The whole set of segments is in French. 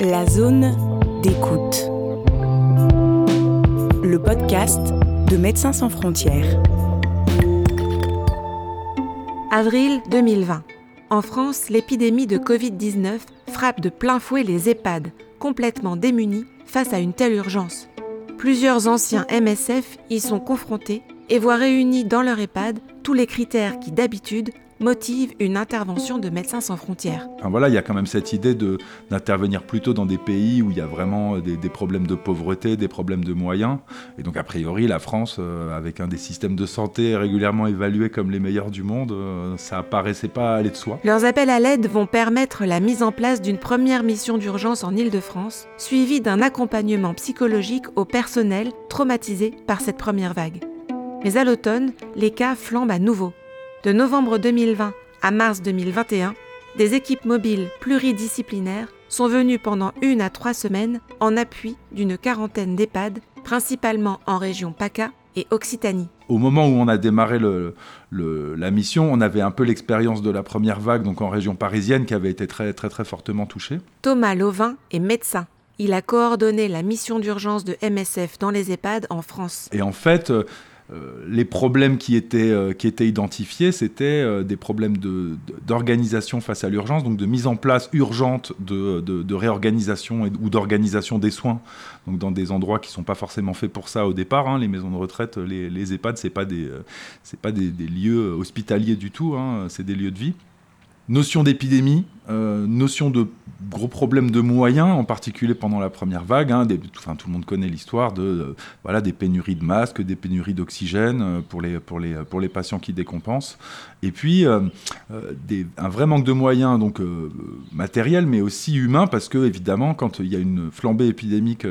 La zone d'écoute. Le podcast de Médecins sans frontières. Avril 2020. En France, l'épidémie de Covid-19 frappe de plein fouet les EHPAD, complètement démunis face à une telle urgence. Plusieurs anciens MSF y sont confrontés et voient réunis dans leur EHPAD tous les critères qui d'habitude motive une intervention de Médecins sans frontières. voilà, il y a quand même cette idée d'intervenir plutôt dans des pays où il y a vraiment des, problèmes de pauvreté, des problèmes de moyens. Et donc, a priori, la France, euh, avec un des systèmes de santé régulièrement évalués comme les meilleurs du monde, euh, ça paraissait pas aller de soi. Leurs appels à l'aide vont permettre la mise en place d'une première mission d'urgence en Île-de-France, suivie d'un accompagnement psychologique au personnel traumatisé par cette première vague. Mais à l'automne, les cas flambent à nouveau. De novembre 2020 à mars 2021, des équipes mobiles pluridisciplinaires sont venues pendant une à trois semaines en appui d'une quarantaine d'EHPAD, principalement en région PACA et Occitanie. Au moment où on a démarré la mission, on avait un peu l'expérience de la première vague, donc en région parisienne, qui avait été très très très fortement touchée. Thomas Lovin est médecin. Il a coordonné la mission d'urgence de MSF dans les EHPAD en France. Et en fait, euh, les problèmes qui étaient, euh, qui étaient identifiés, c'était euh, des problèmes d'organisation face à l'urgence, donc de mise en place urgente de, de, réorganisation ou d'organisation des soins, donc dans des endroits qui ne sont pas forcément faits pour ça au départ. Hein. les maisons de retraite, les, les EHPAD, ce n'est pas, des, pas des, lieux hospitaliers du tout, hein. c'est des lieux de vie. Notion d'épidémie, euh, notion de gros problèmes de moyens, en particulier pendant la première vague. Hein, enfin, tout le monde connaît l'histoire de euh, voilà des pénuries de masques, des pénuries d'oxygène euh, pour les pour les pour les patients qui décompensent. Et puis un vrai manque de moyens donc matériels, mais aussi humains, parce que évidemment, quand il y a une flambée épidémique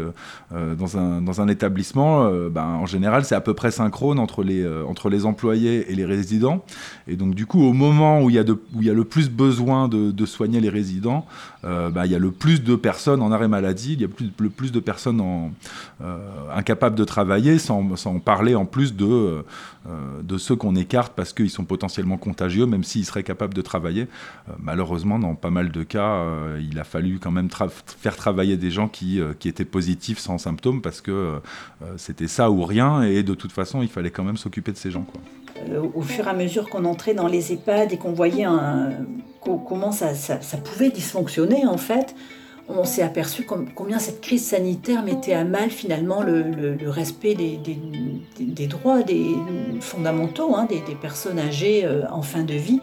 dans un dans un établissement, ben, en général, c'est à peu près synchrone entre les entre les employés et les résidents. Et donc du coup, au moment où il y a y a le plus besoin de, de les résidents, euh, bah, il y a le plus de personnes en arrêt maladie, il y a plus, le plus de personnes euh, incapables de travailler, sans, sans, parler en plus de, euh, de ceux qu'on écarte parce qu'ils sont potentiellement contagieux, même s'ils seraient capables de travailler. malheureusement, dans pas mal de cas, il a fallu quand même faire travailler des gens qui, qui étaient positifs sans symptômes parce que c'était ça ou rien, et de toute façon, il fallait quand même s'occuper de ces gens. Au fur et à mesure qu'on entrait dans les EHPAD et qu'on voyait comment ça, pouvait dysfonctionner en fait, on s'est aperçu combien cette crise sanitaire mettait à mal finalement le, respect des, droits des fondamentaux hein, des, personnes âgées euh, en fin de vie.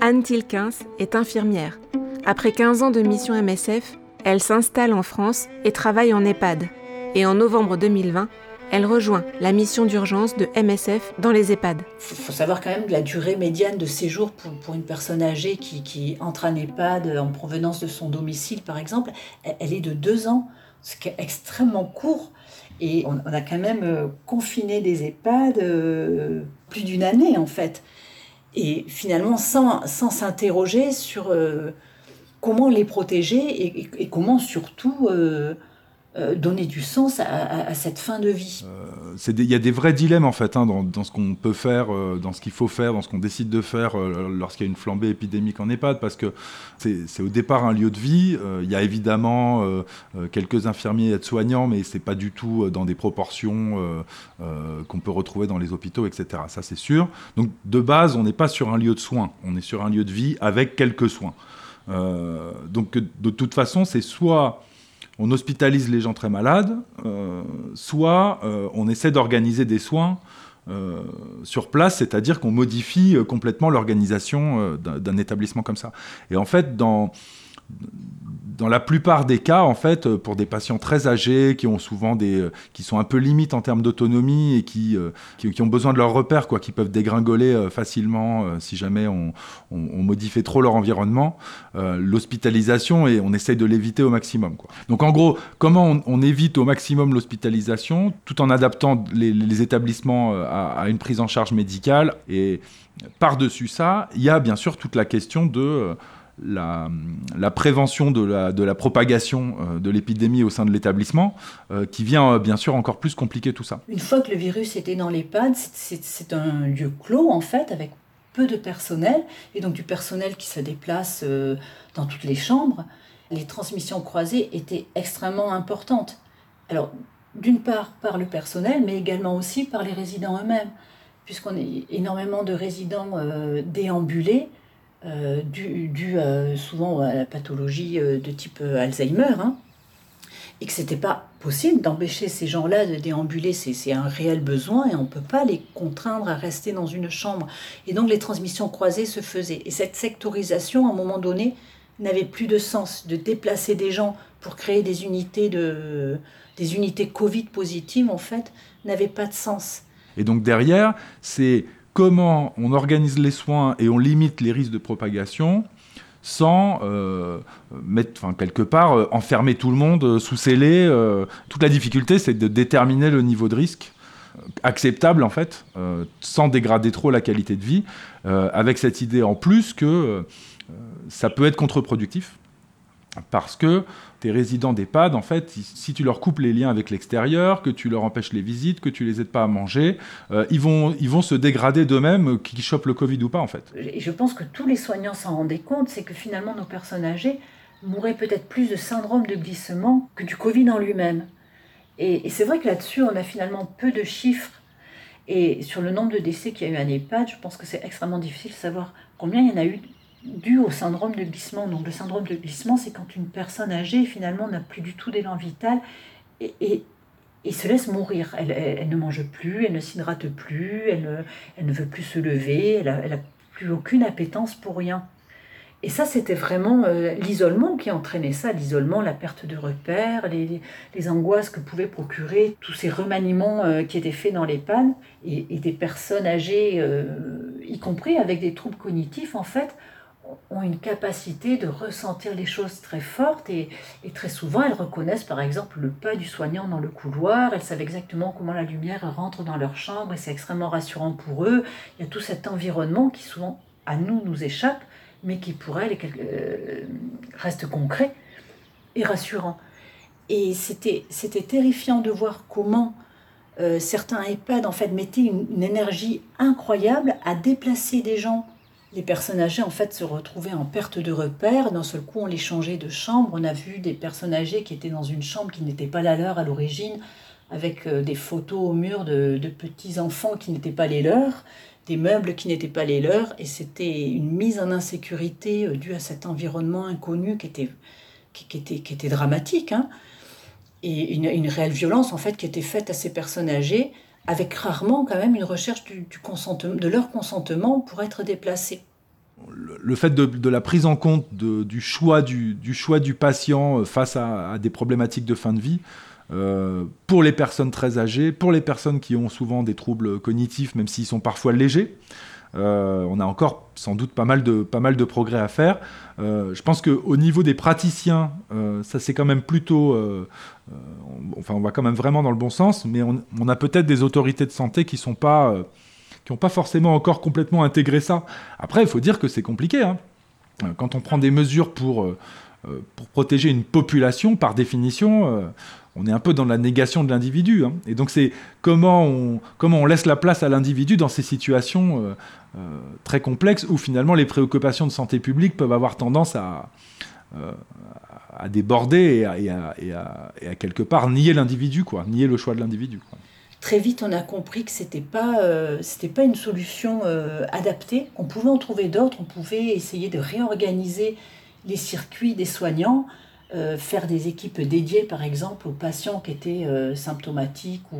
Anne Tilkins est infirmière. Après 15 ans de mission MSF, elle s'installe en France et travaille en EHPAD. Et en novembre 2020, elle rejoint la mission d'urgence de MSF dans les EHPAD. Il faut savoir quand même que la durée médiane de séjour pour, une personne âgée qui, entre en EHPAD en provenance de son domicile, par exemple, elle est de deux ans, ce qui est extrêmement court. Et on, a quand même euh, confiné des EHPAD euh, plus d'une année, en fait. Et finalement, sans s'interroger sur euh, comment les protéger et, comment surtout donner du sens à, cette fin de vie. Euh, il y a des vrais dilemmes en fait hein, dans, ce qu'on peut faire, euh, dans ce qu'il faut faire, dans ce qu'on décide de faire lorsqu'il y a une flambée épidémique en EHPAD, parce que c'est au départ un lieu de vie. Il y a évidemment quelques infirmiers et aides-soignants, mais c'est pas du tout dans des proportions qu'on peut retrouver dans les hôpitaux, etc. Ça c'est sûr. Donc de base, on n'est pas sur un lieu de soins, on est sur un lieu de vie avec quelques soins. donc de toute façon, c'est soit on hospitalise les gens très malades, euh, soit euh, on essaie d'organiser des soins euh, sur place, c'est-à-dire qu'on modifie complètement l'organisation d'un établissement comme ça. Et en fait, dans, dans la plupart des cas, en fait, euh, pour des patients très âgés, qui ont souvent des, euh, qui sont un peu limites en termes d'autonomie et qui, euh, qui, ont besoin de leurs repères, quoi, qui peuvent dégringoler facilement si jamais on, on, modifie trop leur environnement, l'hospitalisation et on essaye de l'éviter au maximum. Quoi. Donc en gros, comment on, évite au maximum l'hospitalisation tout en adaptant les, établissements à, une prise en charge médicale et par-dessus ça, il y a bien sûr toute la question de la, prévention de la, propagation euh, de l'épidémie au sein de l'établissement, euh, qui vient euh, bien sûr encore plus compliquer tout ça. Une fois que le virus était dans l'EHPAD, c'est un lieu clos en fait, avec peu de personnel, et donc du personnel qui se déplace dans toutes les chambres. les transmissions croisées étaient extrêmement importantes. Alors, d'une part par le personnel, mais également aussi par les résidents eux-mêmes, puisqu'on a énormément de résidents déambulés, euh, euh, souvent à la pathologie de type Alzheimer, hein, et que c'était pas possible d'empêcher ces gens-là de déambuler, c'est un réel besoin et on ne peut pas les contraindre à rester dans une chambre. Et donc les transmissions croisées se faisaient. Et cette sectorisation, à un moment donné, n'avait plus de sens de déplacer des gens pour créer des unités de des unités Covid positives en fait n'avait pas de sens. Et donc derrière, c'est comment on organise les soins et on limite les risques de propagation sans euh, mettre, quelque part, euh, enfermer tout le monde euh, sous scellé. toute la difficulté, c'est de déterminer le niveau de risque acceptable, en fait, sans dégrader trop la qualité de vie, avec cette idée en plus que ça peut être contre-productif parce que tes résidents d'EHPAD, en fait, si tu leur coupes les liens avec l'extérieur, que tu leur empêches les visites, que tu les aides pas à manger, euh, ils, vont, ils vont se dégrader d'eux-mêmes, euh, qu'ils chopent le Covid ou pas, en fait. Je pense que tous les soignants s'en rendaient compte, c'est que finalement, nos personnes âgées mouraient peut-être plus de syndrome de glissement que du Covid en lui-même. Et, et c'est vrai que là-dessus, on a finalement peu de chiffres. Et sur le nombre de décès qu'il y a eu à EHPAD, je pense que c'est extrêmement difficile de savoir combien il y en a eu dû au syndrome de glissement. Donc le syndrome de glissement, c'est quand une personne âgée finalement n'a plus du tout d'élan vital et, et, se laisse mourir. Elle, elle, ne mange plus, elle ne s'hydrate plus, elle ne, elle ne, veut plus se lever, elle n'a plus aucune appétence pour rien. Et ça, c'était vraiment euh, l'isolement qui entraînait ça, l'isolement, la perte de repères, les, les, angoisses que pouvaient procurer tous ces remaniements euh, qui étaient faits dans les pannes, et, des personnes âgées, euh, y compris avec des troubles cognitifs, en fait, ont une capacité de ressentir les choses très fortes et, très souvent elles reconnaissent par exemple le pas du soignant dans le couloir, elles savent exactement comment la lumière rentre dans leur chambre et c'est extrêmement rassurant pour eux. Il y a tout cet environnement qui souvent à nous nous échappe mais qui pour elles euh, reste concret et rassurant. Et c'était terrifiant de voir comment euh, certains EHPAD en fait mettaient une énergie incroyable à déplacer des gens les personnes âgées en fait se retrouvaient en perte de repère. D'un seul coup, on les changeait de chambre. On a vu des personnes âgées qui étaient dans une chambre qui n'était pas la leur à l'origine, avec euh, des photos au mur de, petits enfants qui n'étaient pas les leurs, des meubles qui n'étaient pas les leurs, et c'était une mise en insécurité euh, due à cet environnement inconnu qui était, qui, était, qui était dramatique, hein. et une, réelle violence en fait qui était faite à ces personnes âgées avec rarement quand même une recherche de leur consentement pour être déplacés. Le, fait de, la prise en compte du, choix du, patient euh, face à, des problématiques de fin de vie, euh, pour les personnes très âgées, pour les personnes qui ont souvent des troubles cognitifs, même s'ils sont parfois légers, on a encore sans doute pas mal de, pas mal de progrès à faire. Euh, je pense qu'au niveau des praticiens, euh, ça c'est quand même plutôt... enfin, on va quand même vraiment dans le bon sens, mais on, a peut-être des autorités de santé qui sont pas... qui n'ont pas forcément encore complètement intégré ça. Après, il faut dire que c'est compliqué. Hein. Quand on prend des mesures pour, pour protéger une population, par définition, on est un peu dans la négation de l'individu. Hein. Et donc c'est comment on, comment on laisse la place à l'individu dans ces situations euh, euh, très complexes où finalement les préoccupations de santé publique peuvent avoir tendance à, euh, à déborder et à, quelque part nier l'individu, quoi, nier le choix de l'individu. Très vite, on a compris que c'était pas c'était pas une solution adaptée. On pouvait en trouver d'autres. On pouvait essayer de réorganiser les circuits des soignants euh, faire des équipes dédiées, par exemple, aux patients qui étaient euh, symptomatiques ou,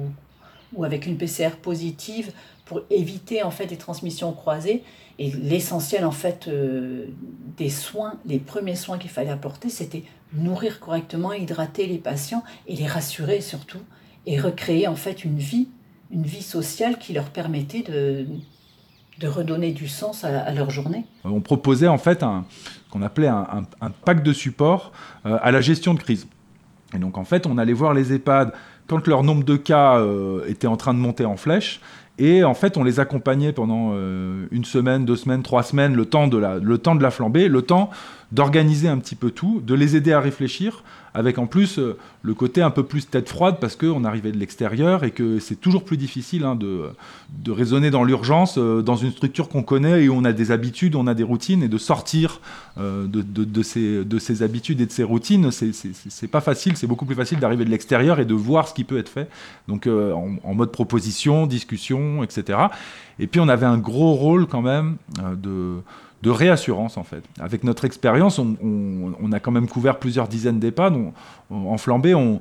ou, avec une PCR positive pour éviter en fait des transmissions croisées. Et l'essentiel en fait euh, des soins, les premiers soins qu'il fallait apporter, c'était nourrir correctement, hydrater les patients et les rassurer surtout, et recréer en fait une vie, une vie sociale qui leur permettait de, de redonner du sens à, leur journée. On proposait en fait un qu'on appelait un, pack de support euh, à la gestion de crise. Et donc en fait, on allait voir les EHPAD quand leur nombre de cas était en train de monter en flèche. Et en fait, on les accompagnait pendant une semaine, deux semaines, trois semaines, le temps de la, le temps de la flambée, le temps d'organiser un petit peu tout, de les aider à réfléchir, avec en plus euh, le côté un peu plus tête froide parce qu'on arrivait de l'extérieur et que c'est toujours plus difficile hein, de, raisonner dans l'urgence, euh, dans une structure qu'on connaît et où on a des habitudes, on a des routines, et de sortir euh, de, ces, de ces habitudes et de ces routines, c'est pas facile, c'est beaucoup plus facile d'arriver de l'extérieur et de voir ce qui peut être fait. Donc en, mode proposition, discussion, etc. Et puis on avait un gros rôle quand même de de réassurance en fait. Avec notre expérience, on, a quand même couvert plusieurs dizaines d'EHPAD. en flambée, on,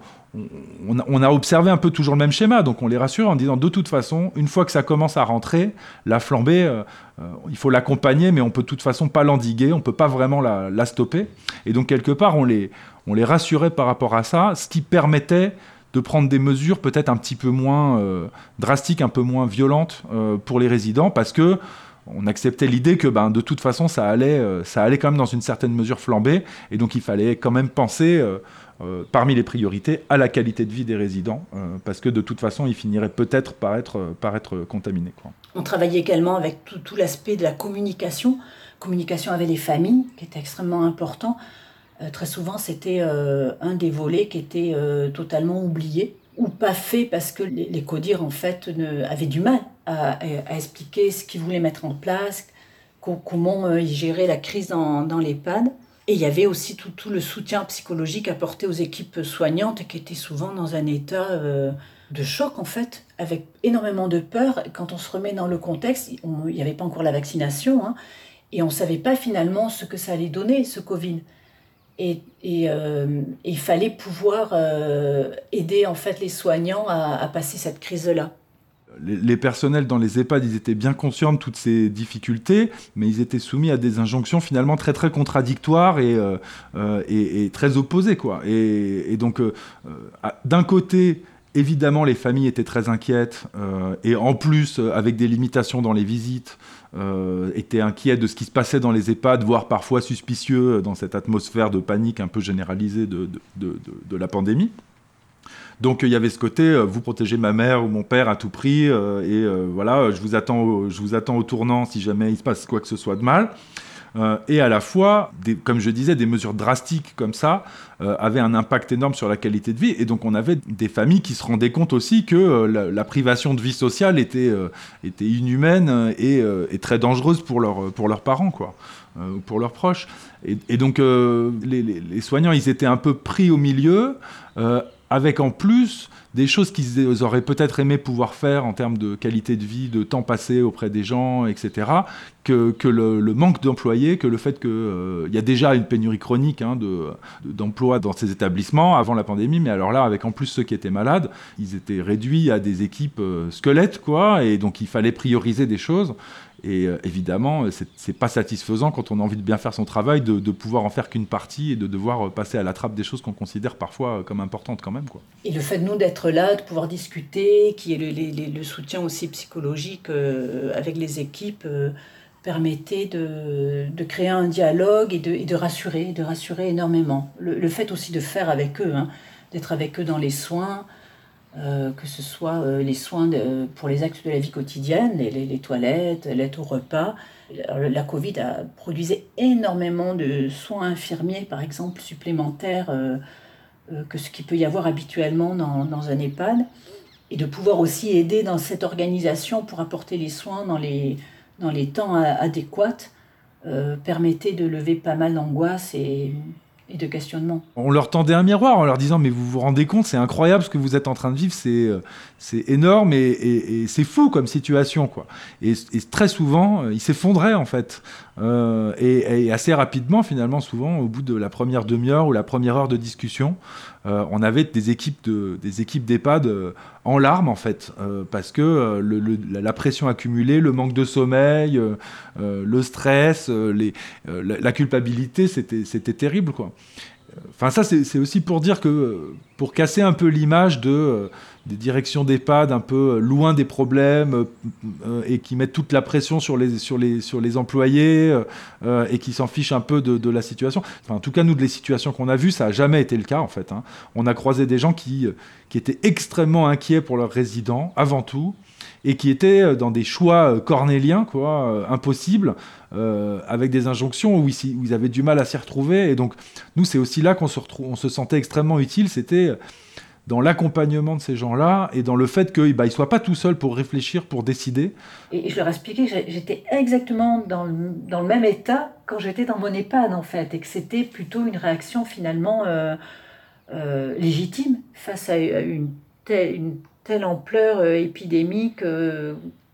a observé un peu toujours le même schéma. Donc on les rassure en disant de toute façon, une fois que ça commence à rentrer, la flambée, euh, euh, il faut l'accompagner, mais on peut de toute façon pas l'endiguer, on peut pas vraiment la, stopper. Et donc quelque part, on les, rassurait par rapport à ça, ce qui permettait de prendre des mesures peut-être un petit peu moins euh, drastiques, un peu moins violentes pour les résidents, parce que on acceptait l'idée que ben, de toute façon ça allait, euh, ça allait quand même dans une certaine mesure flamber et donc il fallait quand même penser euh, euh, parmi les priorités à la qualité de vie des résidents parce que de toute façon ils finiraient peut-être par être, par être contaminés. On travaillait également avec tout, tout l'aspect de la communication, communication avec les familles qui était extrêmement important. très souvent c'était un des volets qui était totalement oublié ou pas fait parce que les, les CODIR en fait ne, avaient du mal à, expliquer ce qu'ils voulaient mettre en place, comment euh, ils géraient la crise dans, dans l'EHPAD. Et il y avait aussi tout, tout, le soutien psychologique apporté aux équipes soignantes qui étaient souvent dans un état euh, de choc en fait, avec énormément de peur. Quand on se remet dans le contexte, il n'y avait pas encore la vaccination hein, et on ne savait pas finalement ce que ça allait donner, ce Covid. Et, euh, il fallait pouvoir aider en fait les soignants à, passer cette crise-là les, personnels dans les EHPAD, ils étaient bien conscients de toutes ces difficultés, mais ils étaient soumis à des injonctions finalement très très contradictoires et, euh, euh, très opposées. Quoi. Et, donc, euh, d'un côté, évidemment, les familles étaient très inquiètes, et en plus, avec des limitations dans les visites, étaient inquiets de ce qui se passait dans les EHPAD, voire parfois suspicieux dans cette atmosphère de panique un peu généralisée de la pandémie. Donc il y avait ce côté, euh, vous protégez ma mère ou mon père à tout prix, euh, et euh, voilà, je vous, attends je vous attends au tournant si jamais il se passe quoi que ce soit de mal. Et à la fois, comme je disais, des mesures drastiques comme ça avaient un impact énorme sur la qualité de vie. Et donc on avait des familles qui se rendaient compte aussi que la, privation de vie sociale était, inhumaine et, très dangereuse pour, leur, pour leurs parents, quoi, ou pour leurs proches. Et, donc les, soignants, ils étaient un peu pris au milieu avec en plus des choses qu'ils auraient peut-être aimé pouvoir faire en termes de qualité de vie, de temps passé auprès des gens, etc., que, le, manque d'employés, que le fait qu'il euh, y a déjà une pénurie chronique hein, d'emplois dans ces établissements avant la pandémie, mais alors là, avec en plus ceux qui étaient malades, ils étaient réduits à des équipes euh, squelettes, quoi, et donc il fallait prioriser des choses. Et euh, évidemment, c'est pas satisfaisant quand on a envie de bien faire son travail de, pouvoir en faire qu'une partie et de devoir euh, passer à la trappe des choses qu'on considère parfois euh, comme importantes quand même. Quoi. Et le fait nous d'être là, de pouvoir discuter, qui est le, le, soutien aussi psychologique avec les équipes, permettait de, de, créer un dialogue et de, de, rassurer, de rassurer énormément. Le, fait aussi de faire avec eux, hein, d'être avec eux dans les soins. Euh, que ce soit euh, les soins pour les actes de la vie quotidienne, les, toilettes, l'aide au repas. la Covid a produisé énormément de soins infirmiers, par exemple, supplémentaires euh, que ce qu'il peut y avoir habituellement dans, dans, un EHPAD, et de pouvoir aussi aider dans cette organisation pour apporter les soins dans les, dans les temps adéquats, permettait de lever pas mal d'angoisse et de questionnement. On leur tendait un miroir en leur disant mais vous vous rendez compte, c'est incroyable ce que vous êtes en train de vivre, c'est euh, c'est énorme et, c'est fou comme situation quoi. Et, très souvent, euh, ils s'effondraient en fait. Euh, et, assez rapidement finalement, souvent au bout de la première demi-heure ou la première heure de discussion, on avait des équipes de des équipes d'EHPAD en larmes en fait parce que la pression accumulée, le manque de sommeil, le stress, la, la culpabilité, c'était terrible quoi. Enfin, ça, c'est aussi pour dire que, pour casser un peu l'image euh, des directions d'EHPAD un peu loin des problèmes euh, et qui mettent toute la pression sur les, sur les, sur les employés euh, et qui s'en fichent un peu de, la situation. En tout cas, nous, de les situations qu'on a vues, ça n'a jamais été le cas, en fait. Hein. On a croisé des gens qui, qui étaient extrêmement inquiets pour leurs résidents, avant tout, et qui étaient dans des choix cornéliens, quoi, impossibles, euh, avec des injonctions où ils, avaient du mal à s'y retrouver. Et donc, nous, c'est aussi là qu'on se, on se sentait extrêmement utile. C'était dans l'accompagnement de ces gens-là et dans le fait qu'ils bah, ne soient pas tout seuls pour réfléchir, pour décider. Et je leur expliquais j'étais exactement dans le, même état quand j'étais dans mon EHPAD, en fait, et que c'était plutôt une réaction finalement euh, euh, légitime face à une telle, une telle ampleur épidémique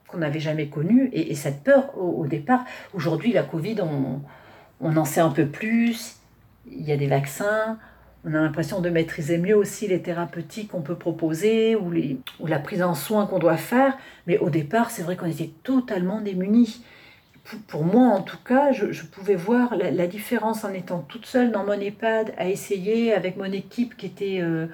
qu'on n'avait jamais connu. Et, cette peur au, départ, aujourd'hui, la Covid, on, on, en sait un peu plus, il y a des vaccins, on a l'impression de maîtriser mieux aussi les thérapeutiques qu'on peut proposer ou, les, ou la prise en soin qu'on doit faire. Mais au départ, c'est vrai qu'on était totalement démunis. Pour moi, en tout cas, je, pouvais voir la, différence en étant toute seule dans mon EHPAD, à essayer avec mon équipe qui était euh, euh,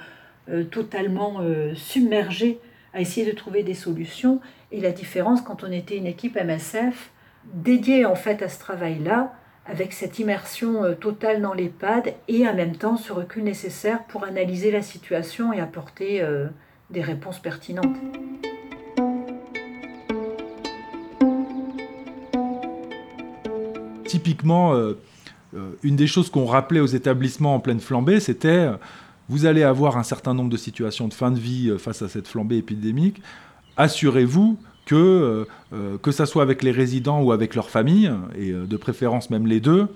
totalement euh, submergée, à essayer de trouver des solutions et la différence quand on était une équipe MSF dédiée en fait à ce travail-là, avec cette immersion euh, totale dans l'EHPAD et en même temps ce recul nécessaire pour analyser la situation et apporter euh, des réponses pertinentes. Typiquement, euh, une des choses qu'on rappelait aux établissements en pleine flambée, c'était vous allez avoir un certain nombre de situations de fin de vie face à cette flambée épidémique. Assurez-vous que, euh, euh, que ça soit avec les résidents ou avec leur famille, et euh, de préférence même les deux,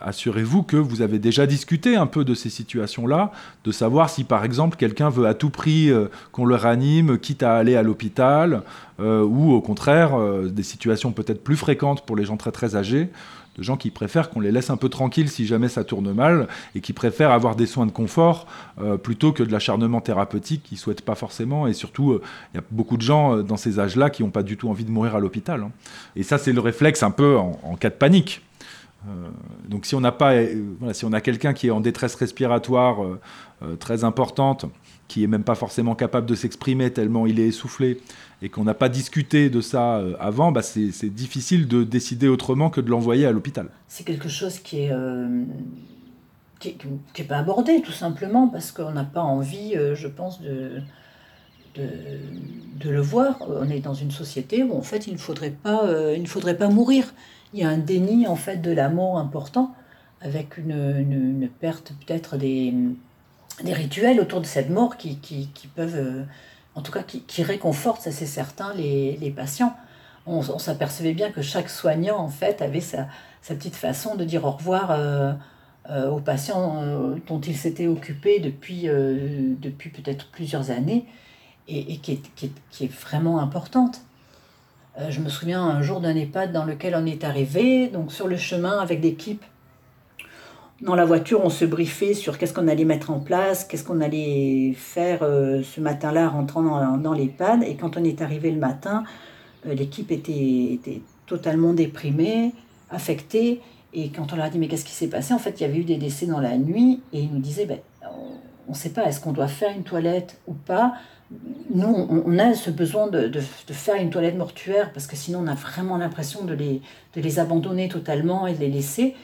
assurez-vous que vous avez déjà discuté un peu de ces situations-là, de savoir si par exemple quelqu'un veut à tout prix qu'on le ranime, quitte à aller à l'hôpital, ou au contraire des situations peut-être plus fréquentes pour les gens très très âgés, de gens qui préfèrent qu'on les laisse un peu tranquilles si jamais ça tourne mal et qui préfèrent avoir des soins de confort euh, plutôt que de l'acharnement thérapeutique qu'ils souhaitent pas forcément. Et surtout, euh, il y a beaucoup de gens euh, dans ces âges-là qui n'ont pas du tout envie de mourir à l'hôpital. Hein. Et ça, c'est le réflexe un peu en, cas de panique. donc si on n'a pas, si on a quelqu'un qui est en détresse respiratoire très importante, qui est même pas forcément capable de s'exprimer tellement il est essoufflé, et qu'on n'a pas discuté de ça euh, avant, bah c'est difficile de décider autrement que de l'envoyer à l'hôpital. C'est quelque chose qui est, euh, qui, pas abordé, tout simplement, parce qu'on n'a pas envie, euh, je pense, de, de, de, le voir. On est dans une société où, en fait, il ne faudrait pas, il ne faudrait pas mourir. Il y a un déni, en fait, de la mort important, avec une, une, perte peut-être des, des rituels autour de cette mort qui, qui, peuvent en tout cas qui, réconforte, ça c'est certain, les, les, patients. On, s'apercevait bien que chaque soignant, en fait, avait sa, sa petite façon de dire au revoir euh, euh, aux patients euh, dont il s'était occupé depuis, depuis peut-être plusieurs années et, qui, est, est, qui, est, vraiment importante. je me souviens un jour d'un EHPAD dans lequel on est arrivé, donc sur le chemin avec l'équipe dans la voiture, on se briefait sur qu'est-ce qu'on allait mettre en place, qu'est-ce qu'on allait faire euh, ce matin-là rentrant dans, dans l'EHPAD. Et quand on est arrivé le matin, euh, l'équipe était, totalement déprimée, affectée. Et quand on leur a dit mais qu'est-ce qui s'est passé, en fait, il y avait eu des décès dans la nuit. Et ils nous disaient, ben, on ne sait pas, est-ce qu'on doit faire une toilette ou pas? Nous, on, a ce besoin de, faire une toilette mortuaire parce que sinon on a vraiment l'impression de les abandonner totalement et de les laisser.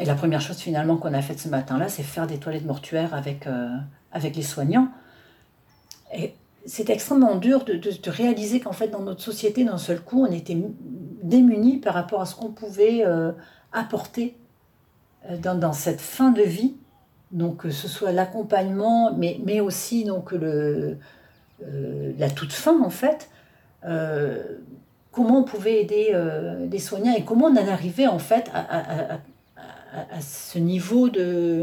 Et la première chose finalement qu'on a faite ce matin-là, c'est faire des toilettes mortuaires avec, euh, avec les soignants. Et c'est extrêmement dur de, réaliser qu'en fait dans notre société, d'un seul coup, on était démunis par rapport à ce qu'on pouvait euh, apporter euh, dans, dans, cette fin de vie. Donc que ce soit l'accompagnement, mais, mais aussi donc le, la toute fin en fait comment on pouvait aider des soignants et comment on en arrivait en fait à, ce niveau de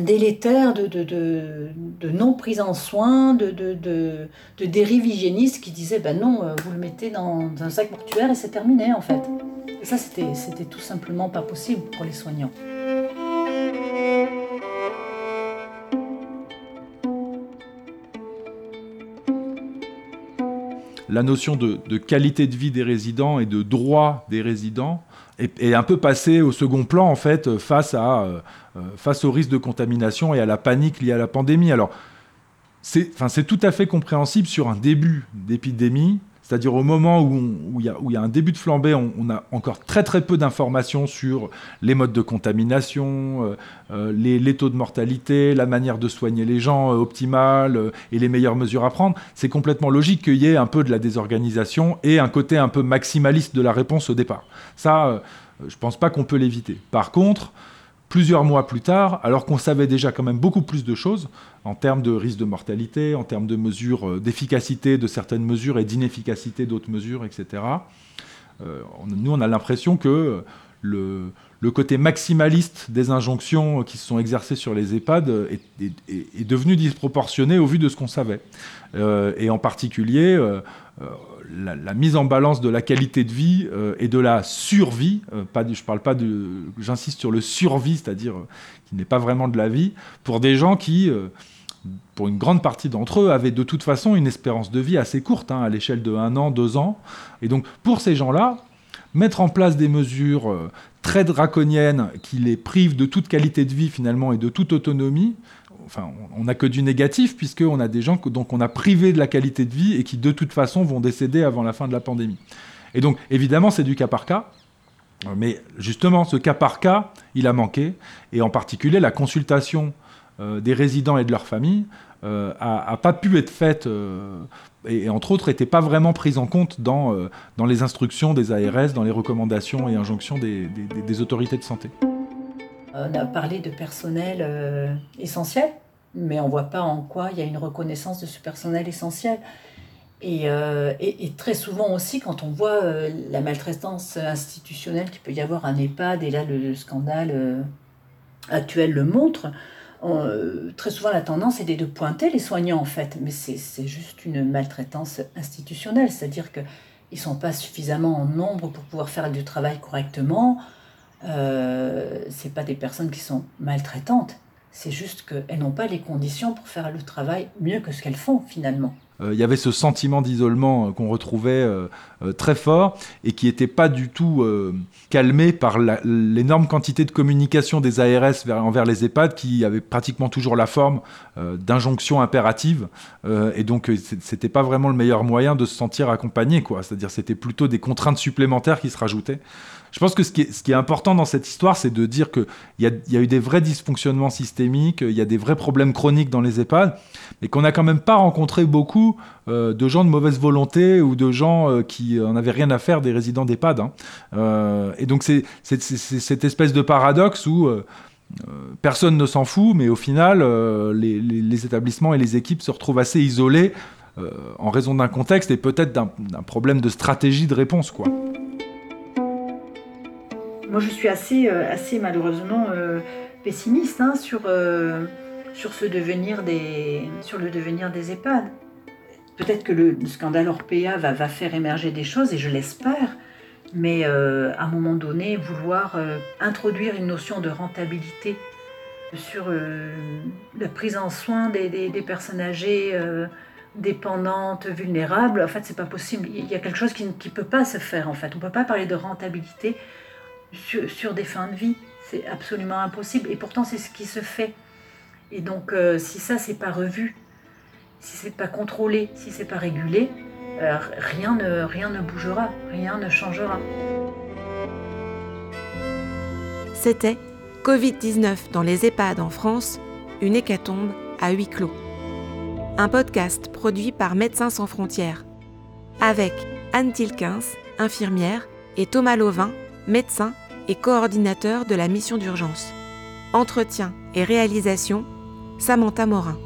délétère, de, de, de, non prise en soin, de, de, de, dérive hygiéniste qui disait ben non, euh, vous le mettez dans, un sac mortuaire et c'est terminé en fait. Et ça, c'était tout simplement pas possible pour les soignants. La notion de, qualité de vie des résidents et de droit des résidents est, un peu passée au second plan en fait face, à, euh, face au risque de contamination et à la panique liée à la pandémie. Alors, c'est tout à fait compréhensible sur un début d'épidémie c'est-à-dire au moment où il y, a un début de flambée, on, a encore très très peu d'informations sur les modes de contamination, euh, euh, les, taux de mortalité, la manière de soigner les gens euh, optimale et les meilleures mesures à prendre. C'est complètement logique qu'il y ait un peu de la désorganisation et un côté un peu maximaliste de la réponse au départ. Ça, je ne pense pas qu'on peut l'éviter. Par contre, plusieurs mois plus tard, alors qu'on savait déjà quand même beaucoup plus de choses en termes de risque de mortalité, en termes de mesures euh, d'efficacité de certaines mesures et d'inefficacité d'autres mesures, etc. Euh, nous, on a l'impression que le, côté maximaliste des injonctions qui se sont exercées sur les EHPAD est, devenu disproportionné au vu de ce qu'on savait. Euh, et en particulier, la, mise en balance de la qualité de vie euh, et de la survie, euh, pas je parle pas de, j'insiste sur le survie, c'est-à-dire euh, qui n'est pas vraiment de la vie, pour des gens qui, pour une grande partie d'entre eux, avaient de toute façon une espérance de vie assez courte, hein, à l'échelle de un an, deux ans. Et donc pour ces gens-là, mettre en place des mesures très draconiennes qui les privent de toute qualité de vie finalement et de toute autonomie, on n'a que du négatif, puisqu'on a des gens que, donc on a privé de la qualité de vie et qui, de toute façon, vont décéder avant la fin de la pandémie. Et donc, évidemment, c'est du cas par cas. Mais justement, ce cas par cas, il a manqué. Et en particulier, la consultation euh, des résidents et de leurs familles euh, pas pu être faite, euh, et, entre autres, n'était pas vraiment prise en compte dans, dans les instructions des ARS, dans les recommandations et injonctions des autorités de santé. On a parlé de personnel euh, essentiel, mais on ne voit pas en quoi il y a une reconnaissance de ce personnel essentiel. Et, euh, très souvent aussi, quand on voit euh, la maltraitance institutionnelle qu'il peut y avoir un EHPAD, et là le, scandale actuel le montre, très souvent la tendance est de pointer les soignants en fait, mais c'est juste une maltraitance institutionnelle, c'est-à-dire qu'ils ne sont pas suffisamment en nombre pour pouvoir faire du travail correctement, euh, c'est pas des personnes qui sont maltraitantes, c'est juste qu'elles n'ont pas les conditions pour faire le travail mieux que ce qu'elles font finalement. Euh, il y avait ce sentiment d'isolement euh, qu'on retrouvait euh, très fort et qui n'était pas du tout calmé par l'énorme quantité de communication des ARS envers les EHPAD qui avait pratiquement toujours la forme d'injonctions impératives et donc c'était pas vraiment le meilleur moyen de se sentir accompagné quoi. C'est-à-dire c'était plutôt des contraintes supplémentaires qui se rajoutaient je pense que ce qui est, important dans cette histoire, c'est de dire qu'il y, y, a eu des vrais dysfonctionnements systémiques, il y a des vrais problèmes chroniques dans les EHPAD, mais qu'on n'a quand même pas rencontré beaucoup euh, de gens de mauvaise volonté ou de gens euh, qui en avaient rien à faire des résidents d'EHPAD. Hein. Euh, et donc c'est cette espèce de paradoxe où personne ne s'en fout, mais au final, les, les, établissements et les équipes se retrouvent assez isolés en raison d'un contexte et peut-être d'un problème de stratégie de réponse. quoi. Moi, je suis assez, assez malheureusement pessimiste hein, sur, des, sur le devenir des EHPAD. Peut-être que le, scandale Orpea va, faire émerger des choses, et je l'espère, mais euh, à un moment donné, vouloir euh, introduire une notion de rentabilité sur euh, la prise en soin des, des, personnes âgées, dépendantes, vulnérables, en fait, c'est pas possible. Il y a quelque chose qui ne peut pas se faire, en fait. On ne peut pas parler de rentabilité sur, des fins de vie. C'est absolument impossible. Et pourtant, c'est ce qui se fait. Et donc, si ça, c'est pas revu, si c'est pas contrôlé, si c'est pas régulé, euh, rien, ne, rien ne bougera, rien ne changera. C'était Covid-19 dans les EHPAD en France, une hécatombe à huis clos. Un podcast produit par Médecins sans frontières, avec Anne Tilkins, infirmière, et Thomas Lauvin, médecin et coordinateur de la mission d'urgence. Entretien et réalisation, Samantha Morin.